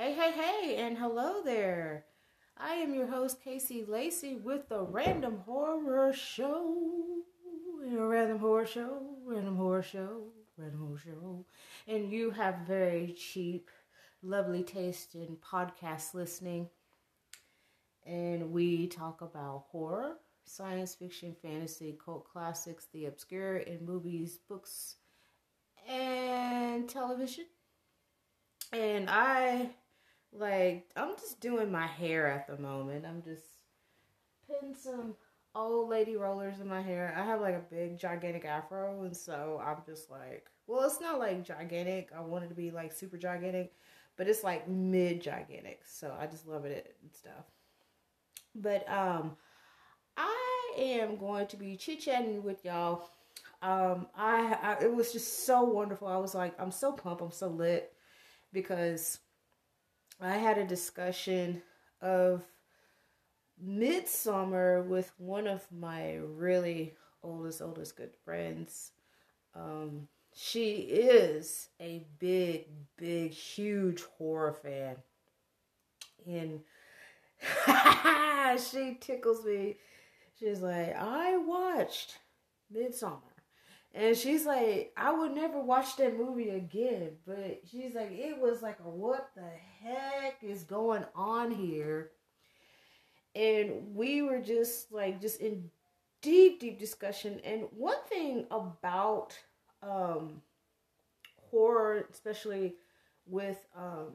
Hey, hey, hey, and hello there. I am your host, KC Lacy, with the Random Horror Show. Random horror show, random horror show, random horror show. And you have very cheap, lovely taste in podcast listening. And we talk about horror, science fiction, fantasy, cult classics, the obscure in movies, books, and television. And I like I'm just doing my hair at the moment. I'm just putting some old lady rollers in my hair. I have like a big gigantic afro and so I'm just like well it's not like gigantic. I want it to be like super gigantic, but it's like mid gigantic. So I just love it and stuff. But um I am going to be chit chatting with y'all. Um I, I it was just so wonderful. I was like I'm so pumped, I'm so lit because I had a discussion of Midsommar with one of my really oldest, oldest good friends. Um, she is a big, big, huge horror fan. And she tickles me. She's like, I watched Midsommar. And she's like, I would never watch that movie again. But she's like, it was like, what the heck is going on here? And we were just like, just in deep, deep discussion. And one thing about um, horror, especially with um,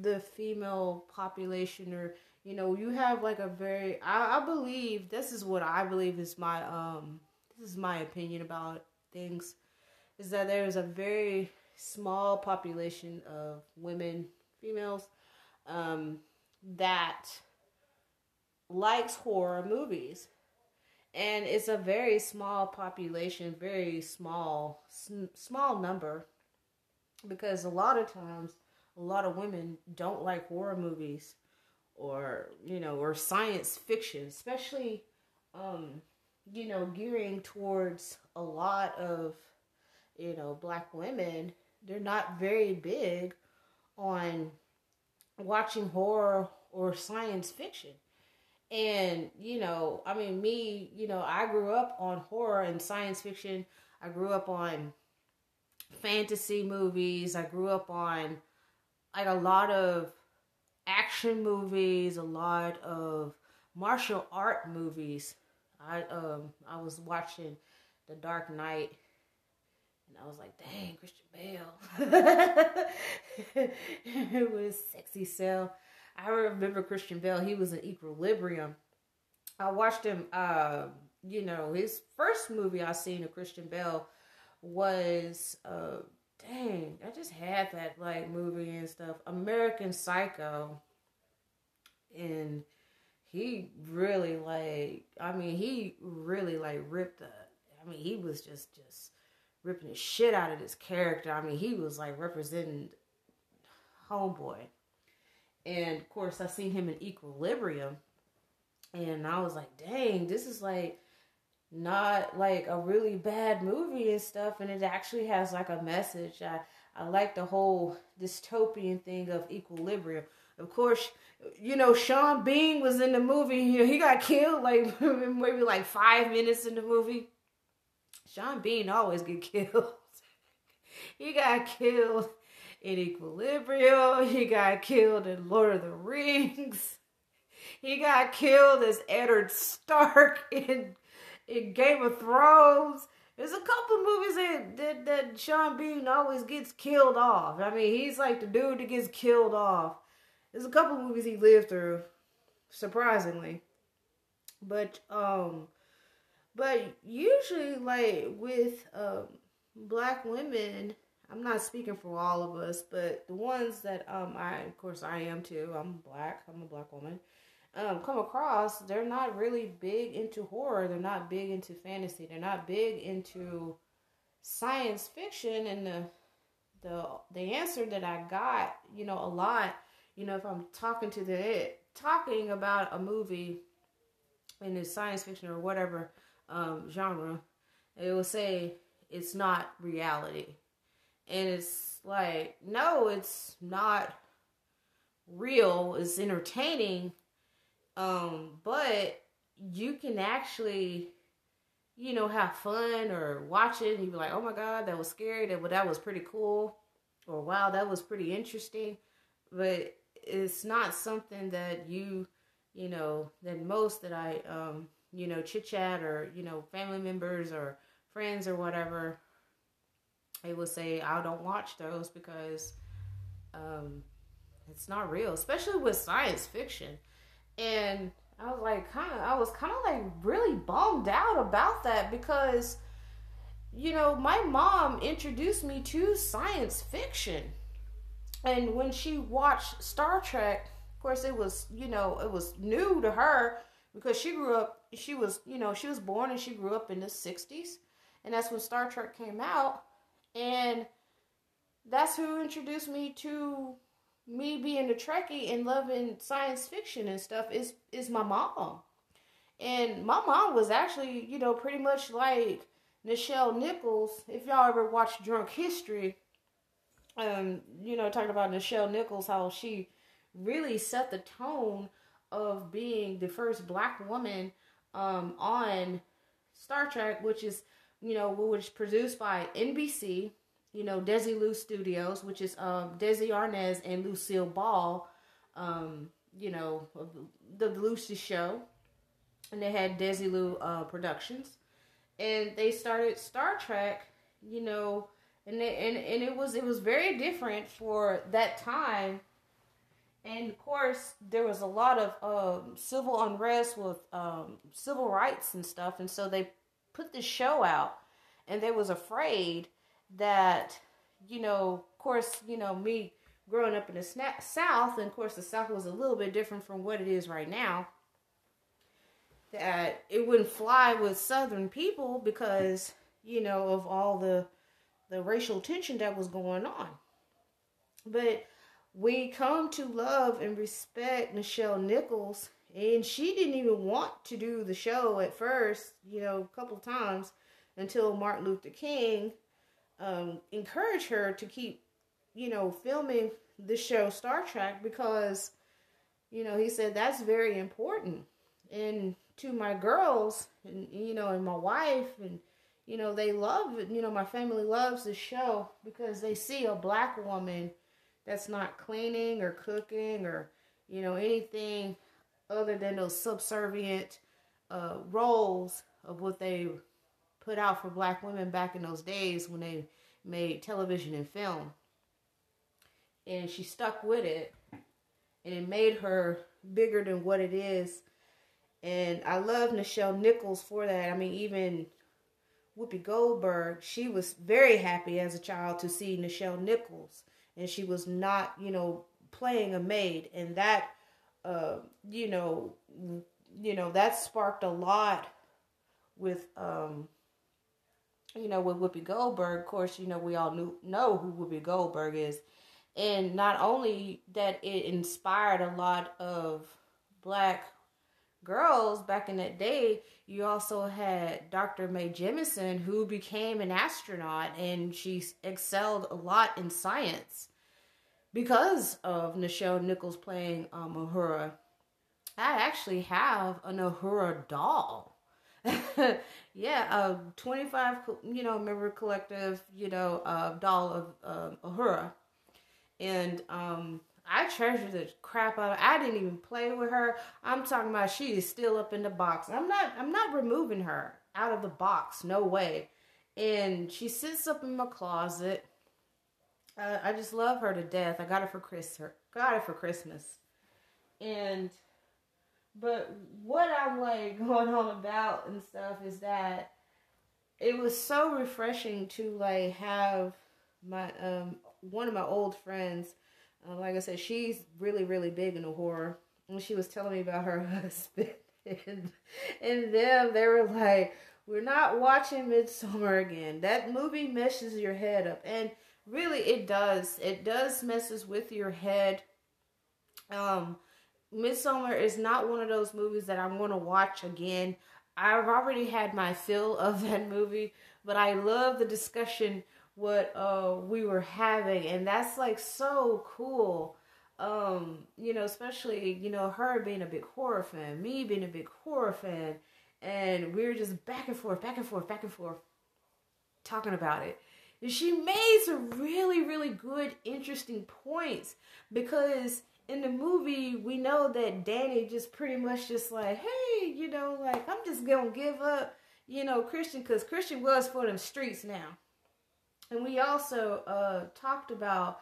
the female population, or you know, you have like a very, I, I believe this is what I believe is my um this is my opinion about things, is that there is a very small population of women, females, um, that likes horror movies. And it's a very small population, very small, small number, because a lot of times, a lot of women don't like horror movies, or you know, or science fiction, especially um, you know, gearing towards a lot of, you know, black women, they're not very big on watching horror or science fiction. And, you know, I mean, me, you know, I grew up on horror and science fiction. I grew up on fantasy movies. I grew up on like a lot of action movies, a lot of martial art movies. I um I was watching The Dark Knight and I was like, dang, Christian Bale. it was sexy cell. I remember Christian Bale, he was in equilibrium. I watched him uh, you know, his first movie I seen of Christian Bale was uh dang, I just had that like movie and stuff. American Psycho. And he really like I mean he really like ripped the I mean he was just just ripping the shit out of this character. I mean he was like representing homeboy. And of course I seen him in Equilibrium and I was like, dang, this is like not like a really bad movie and stuff and it actually has like a message. I I like the whole dystopian thing of equilibrium. Of course, you know, Sean Bean was in the movie. He got killed like maybe like five minutes in the movie. Sean Bean always get killed. he got killed in Equilibrium. He got killed in Lord of the Rings. He got killed as Eddard Stark in in Game of Thrones. There's a couple movies that, that that Sean Bean always gets killed off. I mean, he's like the dude that gets killed off. There's a couple movies he lived through, surprisingly. But um but usually like with um black women, I'm not speaking for all of us, but the ones that um I of course I am too. I'm black. I'm a black woman. Um, come across, they're not really big into horror. They're not big into fantasy. They're not big into science fiction. And the the the answer that I got, you know, a lot you know, if I'm talking to the talking about a movie in the science fiction or whatever um, genre, it will say it's not reality, and it's like no, it's not real, it's entertaining, um, but you can actually, you know, have fun or watch it and you be like, oh my God, that was scary, that, that was pretty cool, or wow, that was pretty interesting. But it's not something that you, you know, that most that I, um, you know, chit chat or, you know, family members or friends or whatever, they will say, I don't watch those because um, it's not real, especially with science fiction. And I was like, kind of, I was kind of like really bummed out about that because, you know, my mom introduced me to science fiction. And when she watched Star Trek, of course, it was, you know, it was new to her because she grew up, she was, you know, she was born and she grew up in the 60s. And that's when Star Trek came out. And that's who introduced me to me being a Trekkie and loving science fiction and stuff is is my mom. And my mom was actually, you know, pretty much like Nichelle Nichols. If y'all ever watched Drunk History, um, you know, talking about Nichelle Nichols, how she really set the tone of being the first black woman um, on Star Trek, which is, you know, which produced by NBC you know, Desi Desilu Studios, which is um, Desi Arnaz and Lucille Ball, um, you know, the, Lucy Show. And they had Desilu uh, Productions. And they started Star Trek, you know, and, they, and and it was it was very different for that time. And of course, there was a lot of um, civil unrest with um, civil rights and stuff, and so they put this show out, and they was afraid that, you know, of course, you know, me growing up in the South, and of course, the South was a little bit different from what it is right now. That it wouldn't fly with Southern people because, you know, of all the the racial tension that was going on. But we come to love and respect Nichelle Nichols, and she didn't even want to do the show at first, you know, a couple times until Martin Luther King um, encourage her to keep, you know, filming the show Star Trek because, you know, he said that's very important. And to my girls, and you know, and my wife, and you know, they love. You know, my family loves the show because they see a black woman that's not cleaning or cooking or you know anything other than those subservient uh, roles of what they put out for black women back in those days when they made television and film. And she stuck with it. And it made her bigger than what it is. And I love Nichelle Nichols for that. I mean, even Whoopi Goldberg, she was very happy as a child to see Nichelle Nichols. And she was not, you know, playing a maid. And that, uh, you know, you know, that sparked a lot with um, you know, with Whoopi Goldberg, of course, you know, we all knew, know who Whoopi Goldberg is. And not only that it inspired a lot of black girls back in that day, you also had Dr. Mae Jemison, who became an astronaut and she excelled a lot in science because of Nichelle Nichols playing um, Uhura. I actually have an Uhura doll. yeah, a 25, you know, member collective, you know, uh, doll of uh, Uhura. And um, I treasure the crap out I didn't even play with her. I'm talking about she is still up in the box. I'm not I'm not removing her out of the box. No way. And she sits up in my closet. Uh, I just love her to death. I got her for Christmas. Got it for Christmas. And but what I'm like going on about and stuff is that it was so refreshing to like have my um one of my old friends. Uh, like I said, she's really really big into horror, and she was telling me about her husband and and them. They were like, "We're not watching Midsommar again. That movie messes your head up." And really, it does. It does messes with your head. Um Midsommar is not one of those movies that I'm going to watch again. I've already had my fill of that movie, but I love the discussion what uh we were having and that's like so cool um, you know, especially, you know, her being a big horror fan, me being a big horror fan, and we were just back and forth, back and forth, back and forth, talking about it. And she made some really, really good, interesting points because in the movie, we know that Dani just pretty much just like, hey, you know, like, I'm just gonna give up, you know, Christian, because Christian was for them streets now. And we also uh, talked about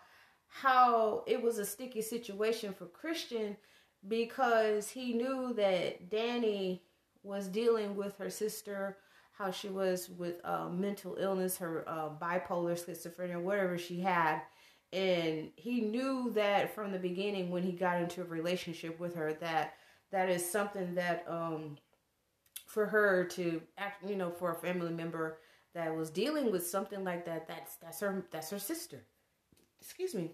how it was a sticky situation for Christian because he knew that Dani was dealing with her sister, how she was with uh, mental illness, her uh, bipolar schizophrenia, whatever she had. And he knew that from the beginning when he got into a relationship with her that that is something that um, for her to act, you know, for a family member that was dealing with something like that, that's that's her that's her sister. Excuse me.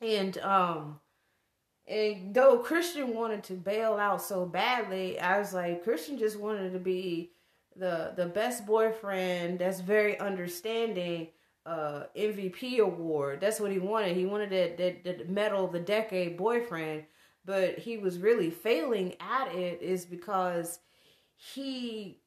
And um and though Christian wanted to bail out so badly, I was like, Christian just wanted to be the the best boyfriend that's very understanding uh MVP award. That's what he wanted. He wanted that that, that medal of the decade boyfriend, but he was really failing at it is because he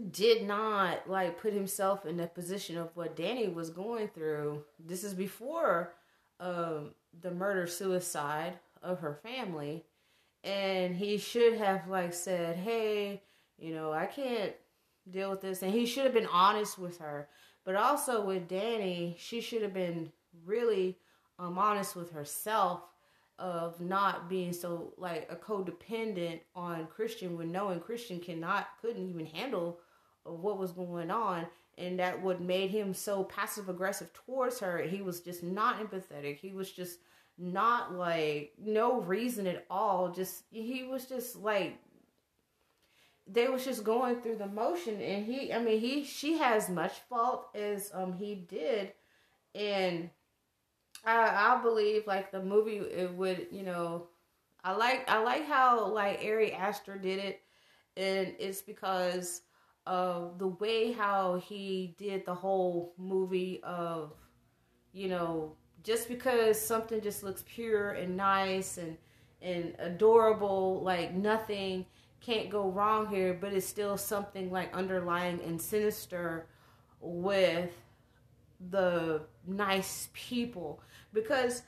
did not like put himself in the position of what Dani was going through. This is before um, the murder suicide of her family, and he should have like said, "Hey, you know, I can't deal with this," and he should have been honest with her. But also with Dani, she should have been really um, honest with herself of not being so like a codependent on Christian when knowing Christian cannot couldn't even handle of what was going on and that what made him so passive aggressive towards her he was just not empathetic. He was just not like no reason at all. Just he was just like they was just going through the motion and he i mean he she has much fault as um he did and i i believe like the movie it would you know i like i like how like ari aster did it and it's because of the way how he did the whole movie of, you know, just because something just looks pure and nice and and adorable, like nothing can't go wrong here, but it's still something like underlying and sinister with the nice people. Because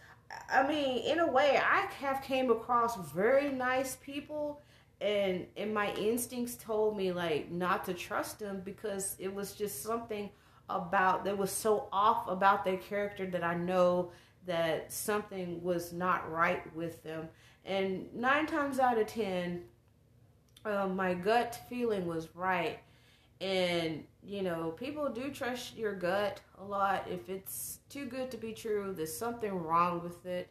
I mean, in a way, I have came across very nice people and and my instincts told me like not to trust them because it was just something about that was so off about their character that I know that something was not right with them. And nine times out of ten, um, my gut feeling was right. And you know, people do trust your gut a lot. If it's too good to be true, there's something wrong with it.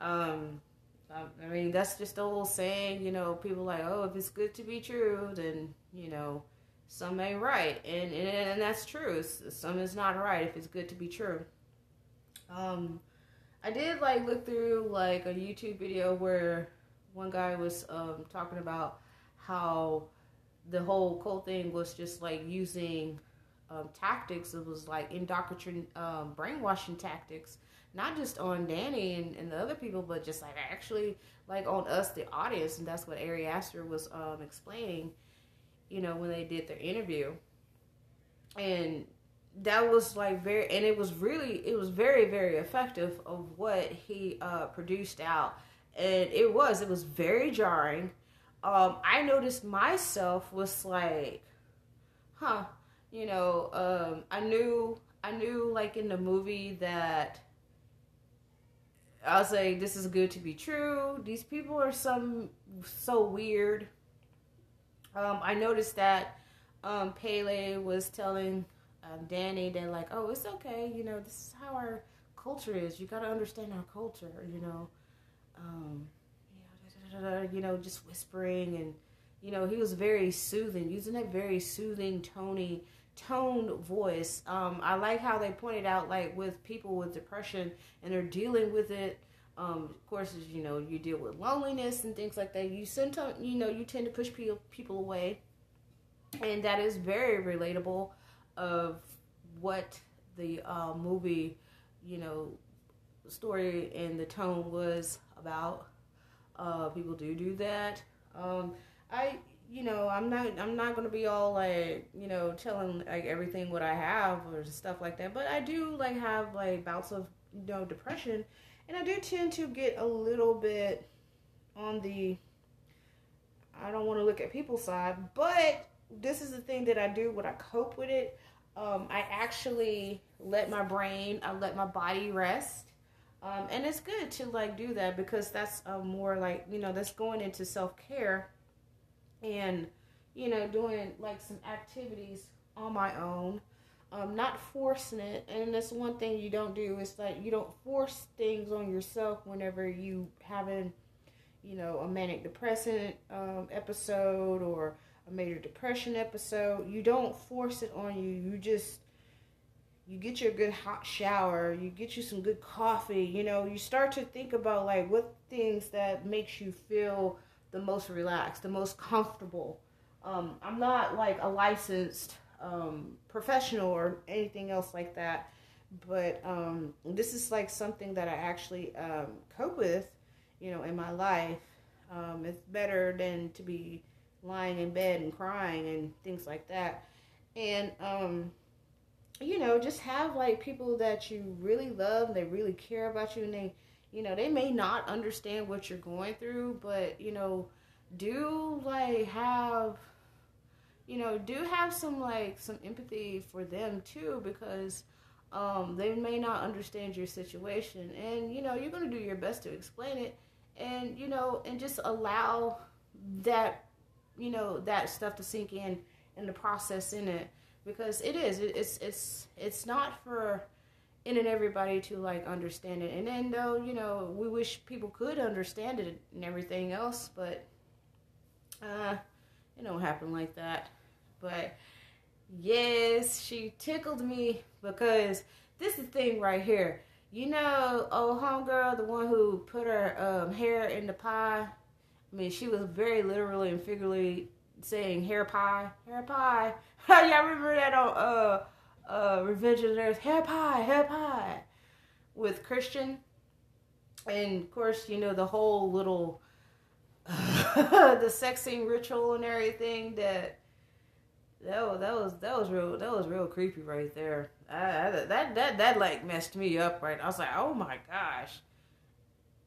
Um, I mean, that's just the old saying, you know, people like, oh, if it's good to be true, then, you know, some ain't right. And, and, and that's true. Some is not right if it's good to be true. Um, I did, like, look through, like, a YouTube video where one guy was um, talking about how the whole cult thing was just, like, using um, tactics. It was, like, indoctrination, um, brainwashing tactics not just on Dani and, and the other people, but just like actually like on us, the audience, and that's what Ari Aster was um, explaining, you know, when they did their interview, and that was like very, and it was really, it was very, very effective of what he uh, produced out, and it was, it was very jarring. Um, I noticed myself was like, huh, you know, um, I knew, I knew like in the movie that I was like, this is good to be true. These people are some so weird. Um, I noticed that um, Pelle was telling um, Dani that like, oh, it's okay. You know, this is how our culture is. You got to understand our culture. You know, um, you know, you know, just whispering and you know, he was very soothing, using that very soothing, tony tone voice. Um, I like how they pointed out, like with people with depression and they're dealing with it. Um, of course, you know, you deal with loneliness and things like that. You sometimes, you know, you tend to push people people away, and that is very relatable of what the uh, movie, you know, story and the tone was about. Uh, people do do that. Um, I, you know, I'm not, I'm not gonna be all like, you know, telling like everything what I have or stuff like that. But I do like have like bouts of, you know, depression, and I do tend to get a little bit on the. I don't want to look at people's side, but this is the thing that I do when I cope with it. Um, I actually let my brain, I let my body rest. Um, and it's good to like do that because that's uh, more like, you know, that's going into self care and, you know, doing like some activities on my own, um, not forcing it. And that's one thing you don't do is like you don't force things on yourself whenever you having, you know, a manic depressant um, episode or a major depression episode. You don't force it on you. You just you get your good hot shower, you get you some good coffee, you know, you start to think about like what things that makes you feel the most relaxed, the most comfortable. Um, I'm not like a licensed um, professional or anything else like that, but um, this is like something that I actually um, cope with, you know, in my life. Um, it's better than to be lying in bed and crying and things like that. And um, you know, just have like people that you really love, and they really care about you, and they, you know, they may not understand what you're going through, but you know, do like have, you know, do have some like some empathy for them too, because um, they may not understand your situation, and you know, you're gonna do your best to explain it, and you know, and just allow that, you know, that stuff to sink in and the process in it. Because it is it's it's it's not for in and everybody to like understand it. And then though you know we wish people could understand it and everything else but uh it don't happen like that. But yes she tickled me because this is the thing right here. You know oh homegirl the one who put her um, hair in the pie? I mean she was very literally and figuratively saying hair pie hair pie. Y'all remember that on uh uh Revenge of the Nerds? Hair pie, hair pie with Christian. And of course, you know, the whole little the sexing ritual and everything that that that was that was real that was real creepy right there. I, I, that that that like messed me up right. I was like, oh my gosh.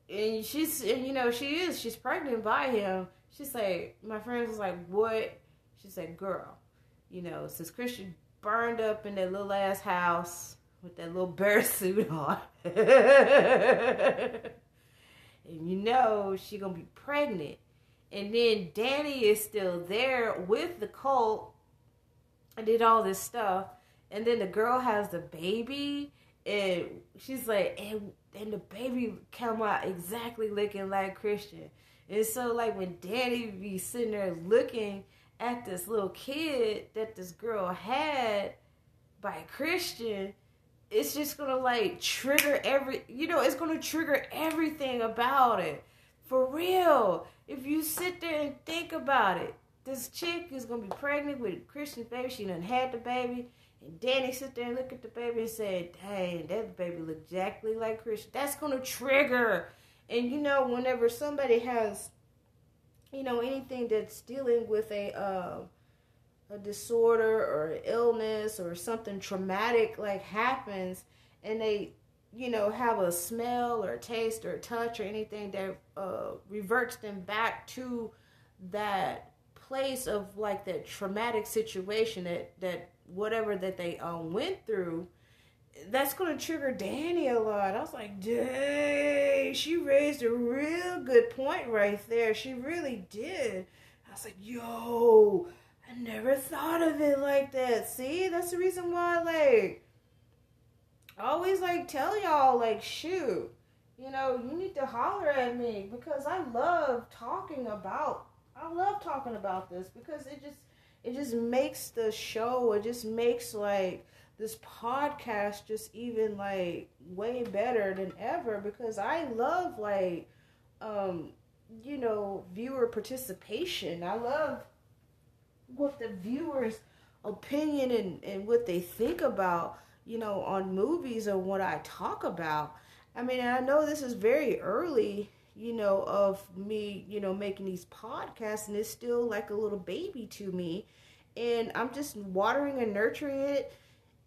And she's and you know she is she's pregnant by him. She's like my friend was like what? She said, girl, you know, since Christian burned up in that little ass house with that little bear suit on. and you know she gonna be pregnant. And then Dani is still there with the cult and did all this stuff. And then the girl has the baby and she's like and and the baby come out exactly looking like Christian. And so like when Dani be sitting there looking at this little kid that this girl had by Christian, it's just gonna like trigger every you know, it's gonna trigger everything about it. For real. If you sit there and think about it, this chick is gonna be pregnant with a Christian baby, she done had the baby, and Dani sit there and look at the baby and say, Dang, that baby look exactly like Christian. That's gonna trigger. And you know, whenever somebody has you know anything that's dealing with a uh, a disorder or illness or something traumatic like happens and they you know have a smell or a taste or a touch or anything that uh, reverts them back to that place of like that traumatic situation that that whatever that they um, went through that's gonna trigger Dani a lot. I was like, dang, she raised a real good point right there. She really did. I was like, yo, I never thought of it like that. See, that's the reason why, like, I always like tell y'all, like, shoot, you know, you need to holler at me because I love talking about. I love talking about this because it just, it just makes the show. It just makes like this podcast just even like way better than ever because I love like um you know viewer participation. I love what the viewers opinion and, and what they think about, you know, on movies or what I talk about. I mean, I know this is very early, you know, of me, you know, making these podcasts, and it's still like a little baby to me. And I'm just watering and nurturing it.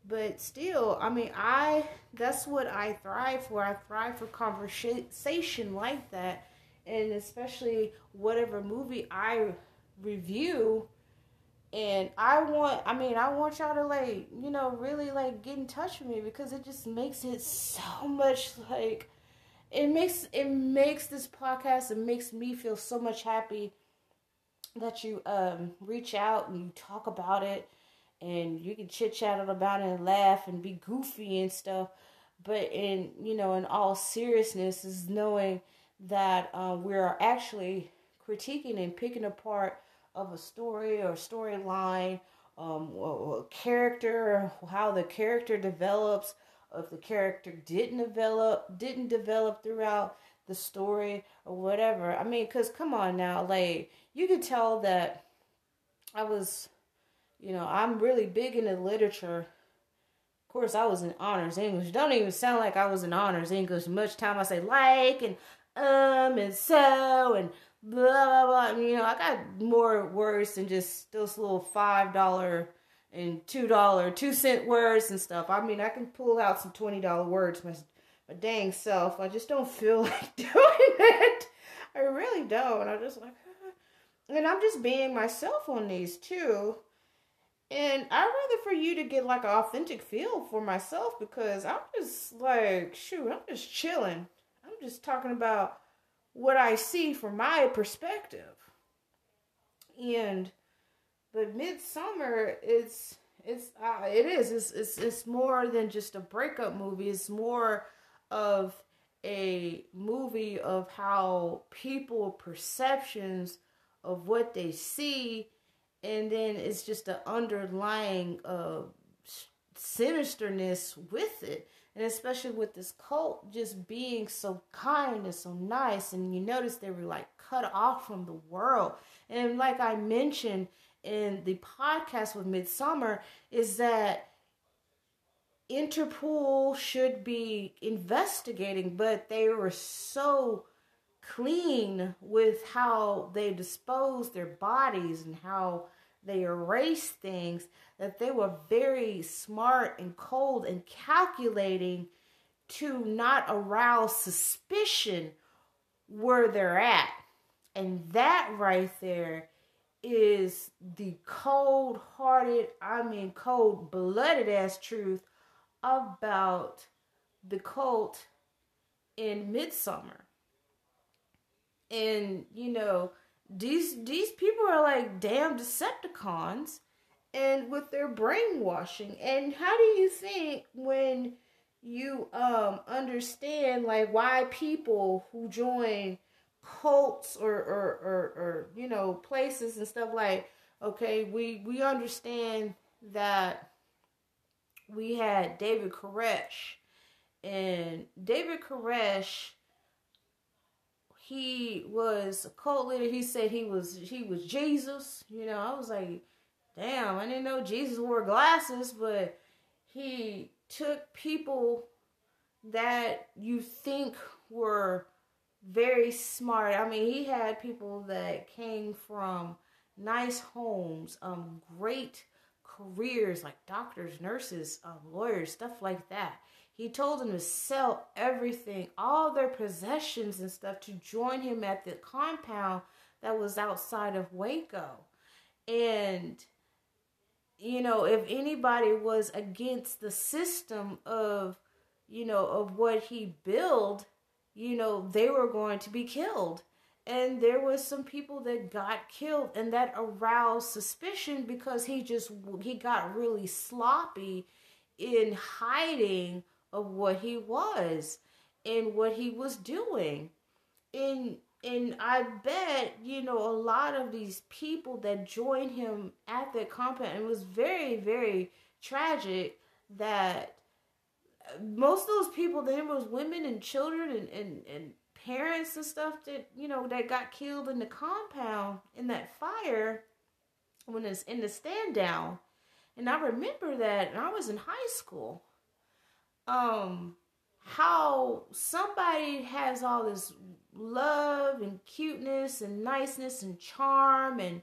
But still, I mean, I, that's what I thrive for. I thrive for conversation like that. And especially whatever movie I review, and I want, I mean, I want y'all to like, you know, really like get in touch with me because it just makes it so much like, it makes it makes this podcast. It makes me feel so much happy that you um reach out and you talk about it, and you can chit chat about it and laugh and be goofy and stuff. But in you know, in all seriousness, is knowing that uh, we're actually critiquing and picking apart of a story or storyline, um, a character, how the character develops, if the character didn't develop, didn't develop throughout the story or whatever. I mean, cause come on now, like you can tell that I was, you know, I'm really big into literature. Of course, I was in honors English. Don't even sound like I was in honors English. Much time I say like and um and so and blah blah blah. you know, I got more words than just those little five dollar and two dollar, two cent words and stuff. I mean, I can pull out some twenty dollar words my my dang self. I just don't feel like doing it. I really don't. I'm just like, and I'm just being myself on these too. And I'd rather for you to get like an authentic feel for myself because I'm just like, shoot, I'm just chilling. I'm just talking about what I see from my perspective. And but midsommar it's it's uh, it is it's, it's it's more than just a breakup movie. It's more of a movie of how people perceptions of what they see, and then it's just the underlying uh sinisterness with it. And especially with this cult just being so kind and so nice. And you notice they were like cut off from the world. And like i mentioned in the podcast with midsommar is that interpol should be investigating but they were so clean with how they disposed their bodies and how they erase things, that they were very smart and cold and calculating to not arouse suspicion where they're at. And that right there is the cold hearted, I mean, cold blooded ass truth about the cult in Midsommar. And, you know, these these people are like damn Decepticons and with their brainwashing. And how do you think when you um understand like why people who join cults or or, or, or you know places and stuff like okay we we understand that we had David Koresh and David Koresh he was a cult leader. He said he was he was Jesus. You know, I was like, damn, I didn't know Jesus wore glasses, but he took people that you think were very smart. I mean, he had people that came from nice homes, um, great careers like doctors, nurses, um, lawyers, stuff like that. He told them to sell everything, all their possessions and stuff, to join him at the compound that was outside of Waco. And, you know, if anybody was against the system of, you know, of what he built, you know, they were going to be killed. And there was some people that got killed and that aroused suspicion because he just he got really sloppy in hiding of what he was and what he was doing. And and I bet, you know, a lot of these people that joined him at that compound, it was very, very tragic that most of those people, there was women and children and, and, and parents and stuff that, you know, that got killed in the compound in that fire when it's in the stand down. And I remember that and I was in high school. Um, how somebody has all this love and cuteness and niceness and charm and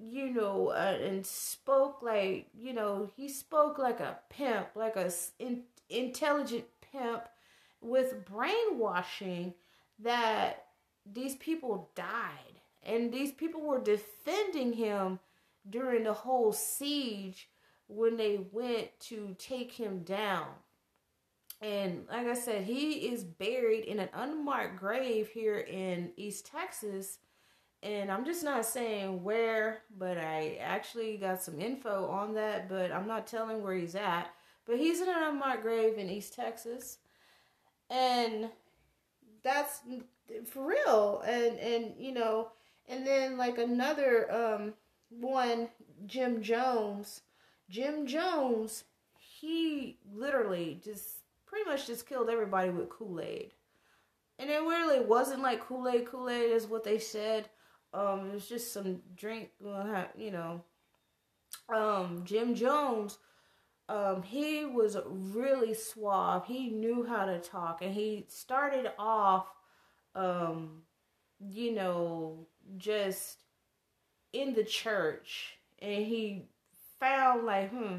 you know uh, and spoke like you know he spoke like a pimp like a in, intelligent pimp with brainwashing that these people died. And these people were defending him during the whole siege when they went to take him down and like I said, he is buried in an unmarked grave here in East Texas. And I'm just not saying where, but I actually got some info on that, but I'm not telling where he's at. But he's in an unmarked grave in East Texas. And that's for real. And and you know, and then like another um one, Jim Jones. Jim Jones, he literally just pretty much just killed everybody with Kool Aid. And it really wasn't like Kool Aid, Kool Aid is what they said. Um, it was just some drink, you know. Um, Jim Jones, um, he was really suave. He knew how to talk, and he started off, um, you know, just in the church, and he found like, hmm,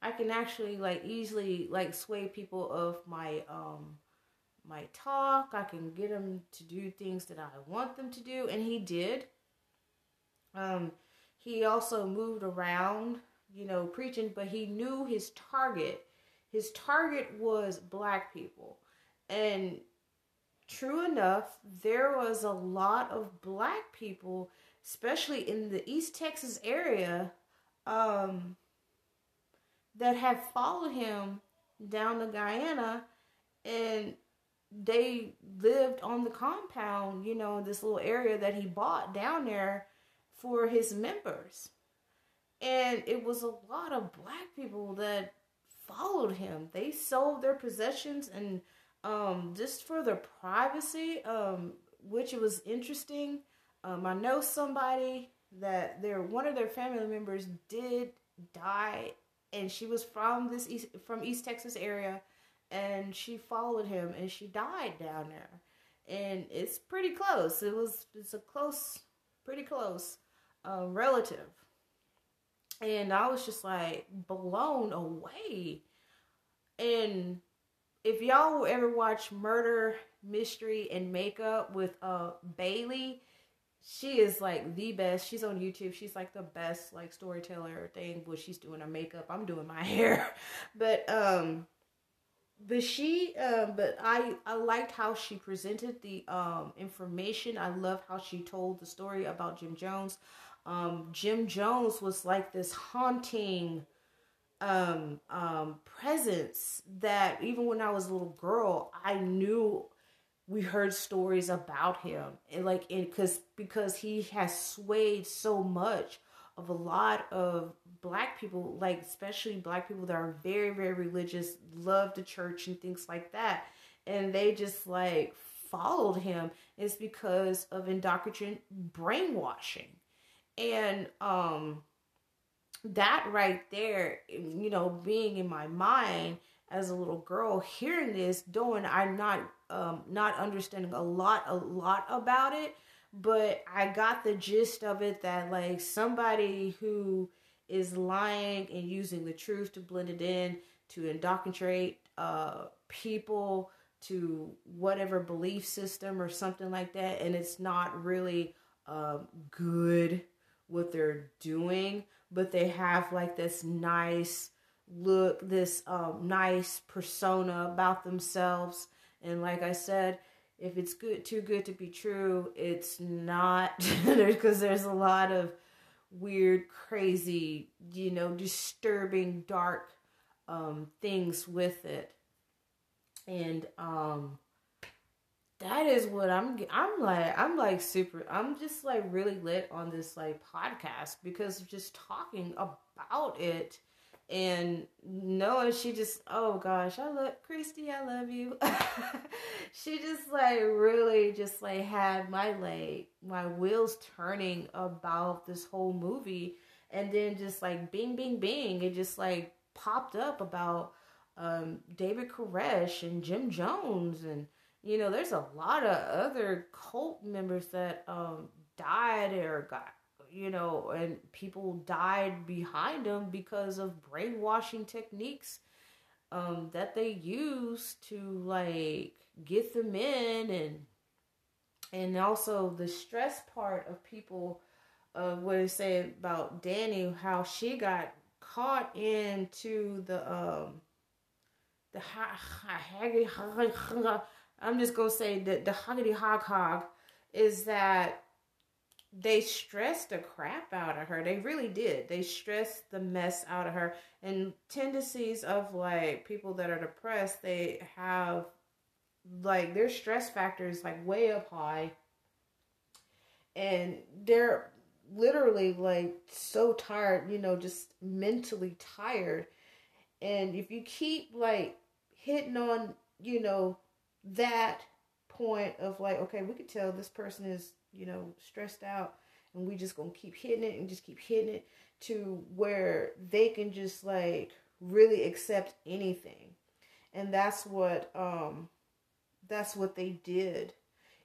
I can actually like easily like sway people of my um my talk. I can get them to do things that I want them to do and he did. Um he also moved around, you know, preaching, but he knew his target. His target was black people. And true enough, there was a lot of black people, especially in the East Texas area, um, that have followed him down to Guyana and they lived on the compound, you know, this little area that he bought down there for his members. And it was a lot of black people that followed him. They sold their possessions and um, just for their privacy, um, which was interesting. Um, I know somebody that their one of their family members did die and she was from this east, from East Texas area, and she followed him, and she died down there, and it's pretty close. It was it's a close, pretty close, uh, relative, and I was just like blown away, and if y'all ever watch Murder Mystery and Makeup with uh Bailey she is like the best. She's on YouTube. She's like the best like storyteller thing. But she's doing her makeup. I'm doing my hair. But um but she um but I I liked how she presented the um information. I love how she told the story about Jim Jones. Um Jim Jones was like this haunting um um presence that even when I was a little girl, I knew we heard stories about him. And like because because he has swayed so much of a lot of black people like especially black people that are very very religious love the church and things like that. And they just like followed him. Is because of indoctrination brainwashing. And um that right there you know being in my mind as a little girl hearing this doing i'm not um not understanding a lot a lot about it but i got the gist of it that like somebody who is lying and using the truth to blend it in to indoctrinate uh people to whatever belief system or something like that and it's not really um good what they're doing but they have like this nice look, this um, nice persona about themselves. And like I said, if it's good, too good to be true, it's not because there's a lot of weird, crazy, you know, disturbing, dark um, things with it. And um, that is what I'm. I'm like. I'm like super. I'm just like really lit on this like podcast because just talking about it and Noah, she just, oh gosh, I love Christi, I love you. she just like really just like had my like my wheels turning about this whole movie, and then just like bing, bing, bing, it just like popped up about um, David Koresh and Jim Jones and you know there's a lot of other cult members that um, died or got you know and people died behind them because of brainwashing techniques um, that they use to like get them in and and also the stress part of people uh, what say about Dani how she got caught into the um the I'm just gonna say that the hoggity hog hog is that they stressed the crap out of her. They really did. They stressed the mess out of her. And tendencies of like people that are depressed, they have like their stress factors like way up high. And they're literally like so tired, you know, just mentally tired. And if you keep like hitting on, you know, that point of like, okay, we could tell this person is, you know, stressed out and we just gonna keep hitting it and just keep hitting it to where they can just like really accept anything. And that's what um that's what they did.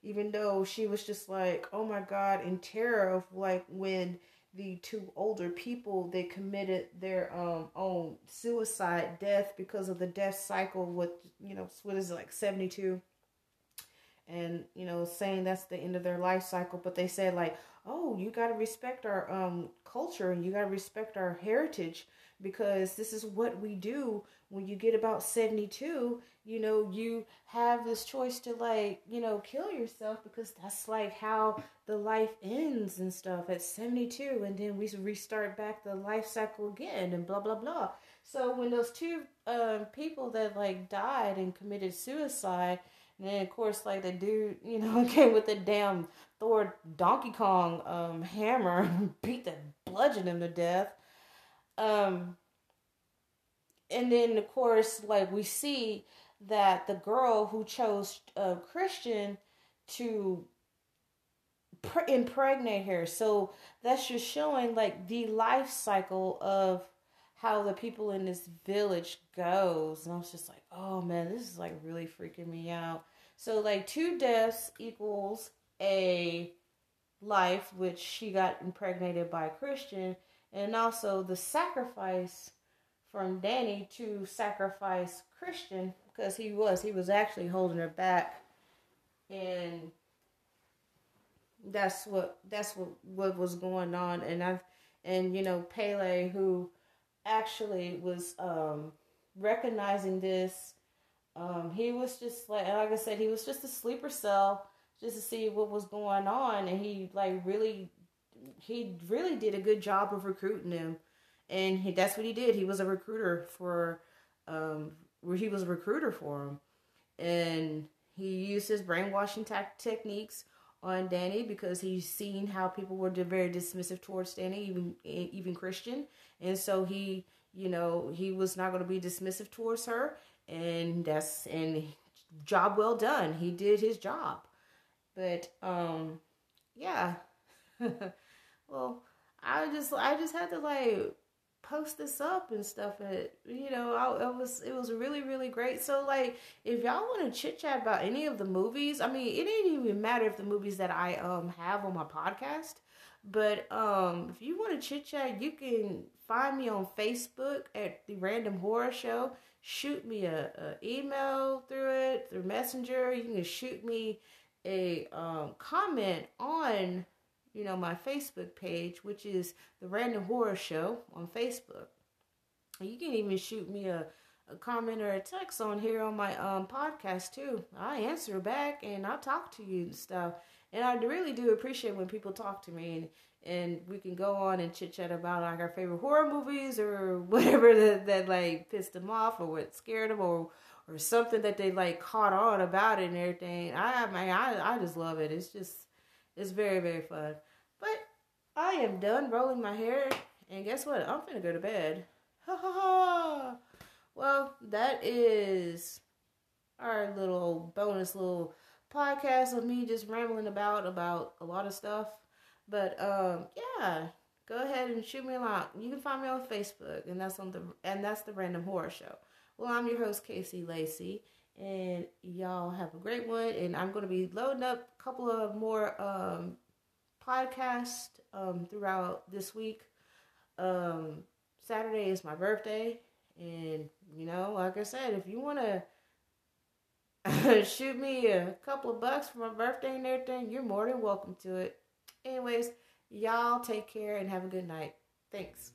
Even though she was just like, oh my god, in terror of like when the two older people they committed their um own suicide death because of the death cycle with you know what is it like 72 and you know saying that's the end of their life cycle but they said like oh you got to respect our um culture and you got to respect our heritage because this is what we do. When you get about 72 you know you have this choice to like you know kill yourself because that's like how the life ends and stuff at 72 and then we restart back the life cycle again and blah blah blah. So when those two um, people that like died and committed suicide then of course like the dude you know came with the damn thor donkey kong um, hammer beat the bludgeon him to death um and then of course like we see that the girl who chose uh, Christian to pre- impregnate her. So that's just showing like the life cycle of how the people in this village goes. And I was just like, oh man, this is like really freaking me out. So like two deaths equals a life, which she got impregnated by Christian, and also the sacrifice from Dani to sacrifice Christian because he was he was actually holding her back. And that's what that's what what was going on. And i and you know Pelle who actually was um recognizing this um he was just like like i said he was just a sleeper cell just to see what was going on. And he like really he really did a good job of recruiting them and he, that's what he did. He was a recruiter for um where he was a recruiter for him, and he used his brainwashing ta- techniques on Dani because he's seen how people were very dismissive towards Dani, even even Christian, and so he, you know, he was not going to be dismissive towards her, and that's and job well done. He did his job, but um, yeah, well, I just I just had to like post this up and stuff and you know I, it was it was really really great. So like if y'all want to chit chat about any of the movies i mean it didn't even matter if the movies that i um have on my podcast but um if you want to chit chat you can find me on facebook at the random horror show shoot me a, a email through it through messenger you can shoot me a um, comment on you know, my Facebook page, which is the Random Horror Show on Facebook. You can even shoot me a, a comment or a text on here on my um, podcast too. I answer back and i'll talk to you and stuff. And I really do appreciate when people talk to me and, and we can go on and chit chat about like our favorite horror movies or whatever that, that like pissed them off or what scared them or or something that they like caught on about it and everything. I mean, I I just love it. It's just it's very, very fun. But I am done rolling my hair, and guess what? I'm gonna go to bed. Ha ha ha! Well, that is our little bonus little podcast of me just rambling about about a lot of stuff. But um, yeah, go ahead and shoot me a line. You can find me on Facebook, and that's on the and that's the Random Horror Show. Well, I'm your host, KC Lacy, and y'all have a great one. And I'm going to be loading up a couple of more um, podcasts um, throughout this week. Um, Saturday is my birthday, and you know, like I said, if you want to shoot me a couple of bucks for my birthday and everything, you're more than welcome to it. Anyways, y'all take care and have a good night. Thanks.